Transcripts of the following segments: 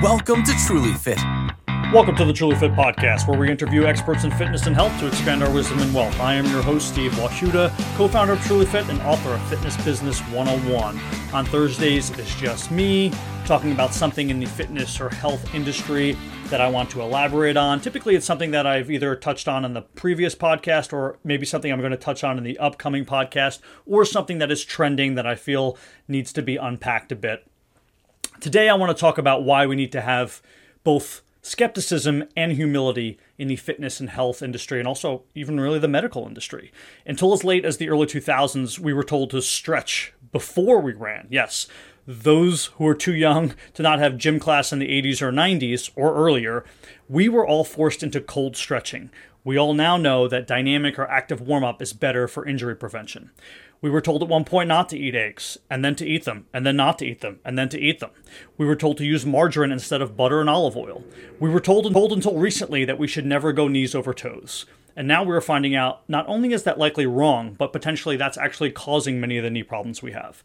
Welcome to Truly Fit. Welcome to the Truly Fit Podcast, where we interview experts in fitness and health to expand our wisdom and wealth. I am your host, Steve Washuta, co founder of Truly Fit and author of Fitness Business 101. On Thursdays, it's just me talking about something in the fitness or health industry that I want to elaborate on. Typically, it's something that I've either touched on in the previous podcast or maybe something I'm going to touch on in the upcoming podcast or something that is trending that I feel needs to be unpacked a bit. Today, I want to talk about why we need to have both skepticism and humility in the fitness and health industry and also even really the medical industry. Until as late as the early 2000s, we were told to stretch before we ran. Yes, those who are too young to not have gym class in the 80s or 90s or earlier, we were all forced into cold stretching. We all now know that dynamic or active warm up is better for injury prevention. We were told at one point not to eat eggs, and then to eat them, and then not to eat them, and then to eat them. We were told to use margarine instead of butter and olive oil. We were told, and told until recently that we should never go knees over toes. And now we're finding out not only is that likely wrong, but potentially that's actually causing many of the knee problems we have.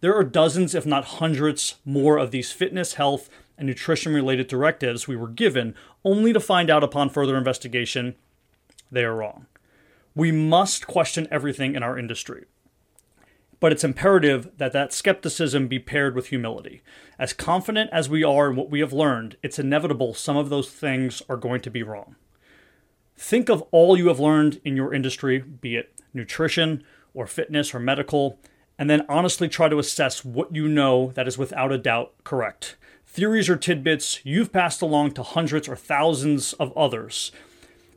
There are dozens, if not hundreds, more of these fitness, health, and nutrition related directives we were given, only to find out upon further investigation they are wrong. We must question everything in our industry but it's imperative that that skepticism be paired with humility. As confident as we are in what we have learned, it's inevitable some of those things are going to be wrong. Think of all you have learned in your industry, be it nutrition or fitness or medical, and then honestly try to assess what you know that is without a doubt correct. Theories or tidbits you've passed along to hundreds or thousands of others.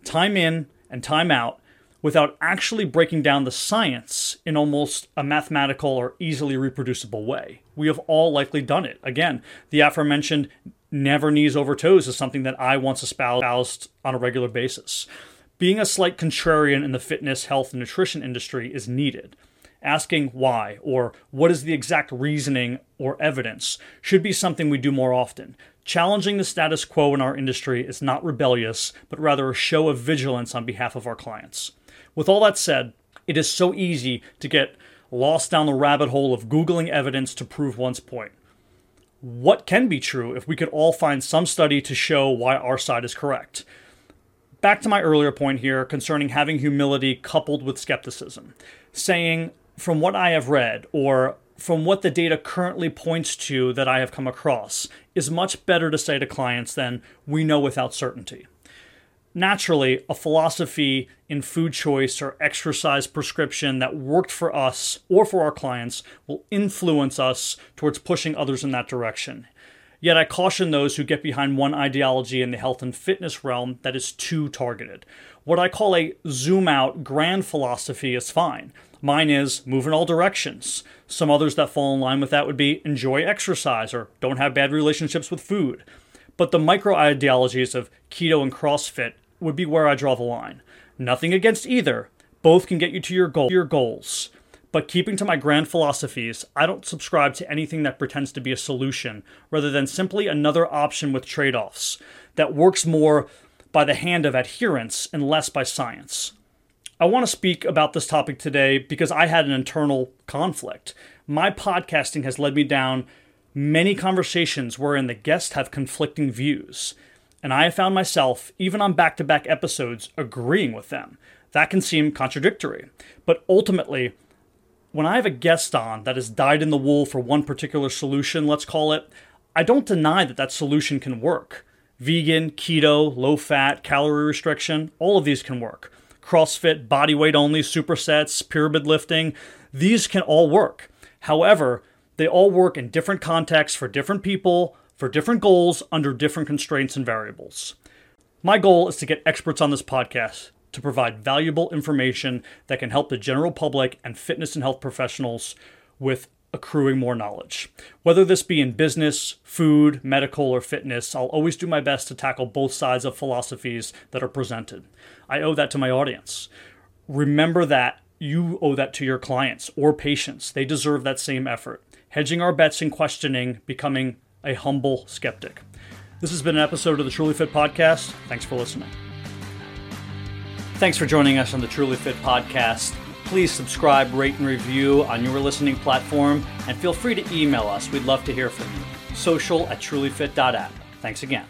Time in and time out without actually breaking down the science in almost a mathematical or easily reproducible way. We have all likely done it. Again, the aforementioned never knees over toes is something that I once espoused on a regular basis. Being a slight contrarian in the fitness, health, and nutrition industry is needed. Asking why or what is the exact reasoning or evidence should be something we do more often. Challenging the status quo in our industry is not rebellious, but rather a show of vigilance on behalf of our clients. With all that said, it is so easy to get lost down the rabbit hole of Googling evidence to prove one's point. What can be true if we could all find some study to show why our side is correct? Back to my earlier point here concerning having humility coupled with skepticism, saying, from what I have read, or from what the data currently points to that I have come across, is much better to say to clients than we know without certainty naturally, a philosophy in food choice or exercise prescription that worked for us or for our clients will influence us towards pushing others in that direction. Yet I caution those who get behind one ideology in the health and fitness realm that is too targeted. What I call a zoom out grand philosophy is fine. Mine is move in all directions. Some others that fall in line with that would be enjoy exercise or don't have bad relationships with food. But the micro ideologies of keto and CrossFit would be where I draw the line. Nothing against either. Both can get you to your goal, your goals. But keeping to my grand philosophies, I don't subscribe to anything that pretends to be a solution, rather than simply another option with trade offs that works more by the hand of adherence and less by science. I want to speak about this topic today because I had an internal conflict. My podcasting has led me down many conversations wherein the guests have conflicting views and I have found myself, even on back to back episodes, agreeing with them. That can seem contradictory. But ultimately, when I have a guest on that has dyed in the wool for one particular solution, let's call it, I don't deny that that solution can work. Vegan, keto, low fat, calorie restriction, all of these can work. CrossFit, body weight only, supersets, pyramid lifting, these can all work. However, they all work in different contexts for different people, for different goals under different constraints and variables. My goal is to get experts on this podcast to provide valuable information that can help the general public and fitness and health professionals with accruing more knowledge. Whether this be in business, food, medical, or fitness, I'll always do my best to tackle both sides of philosophies that are presented. I owe that to my audience. Remember that you owe that to your clients or patients. They deserve that same effort. Hedging our bets and questioning, becoming a humble skeptic. This has been an episode of the Truly Fit Podcast. Thanks for listening. Thanks for joining us on the Truly Fit Podcast. Please subscribe, rate, and review on your listening platform, and feel free to email us. We'd love to hear from you. Social at trulyfit.app. Thanks again.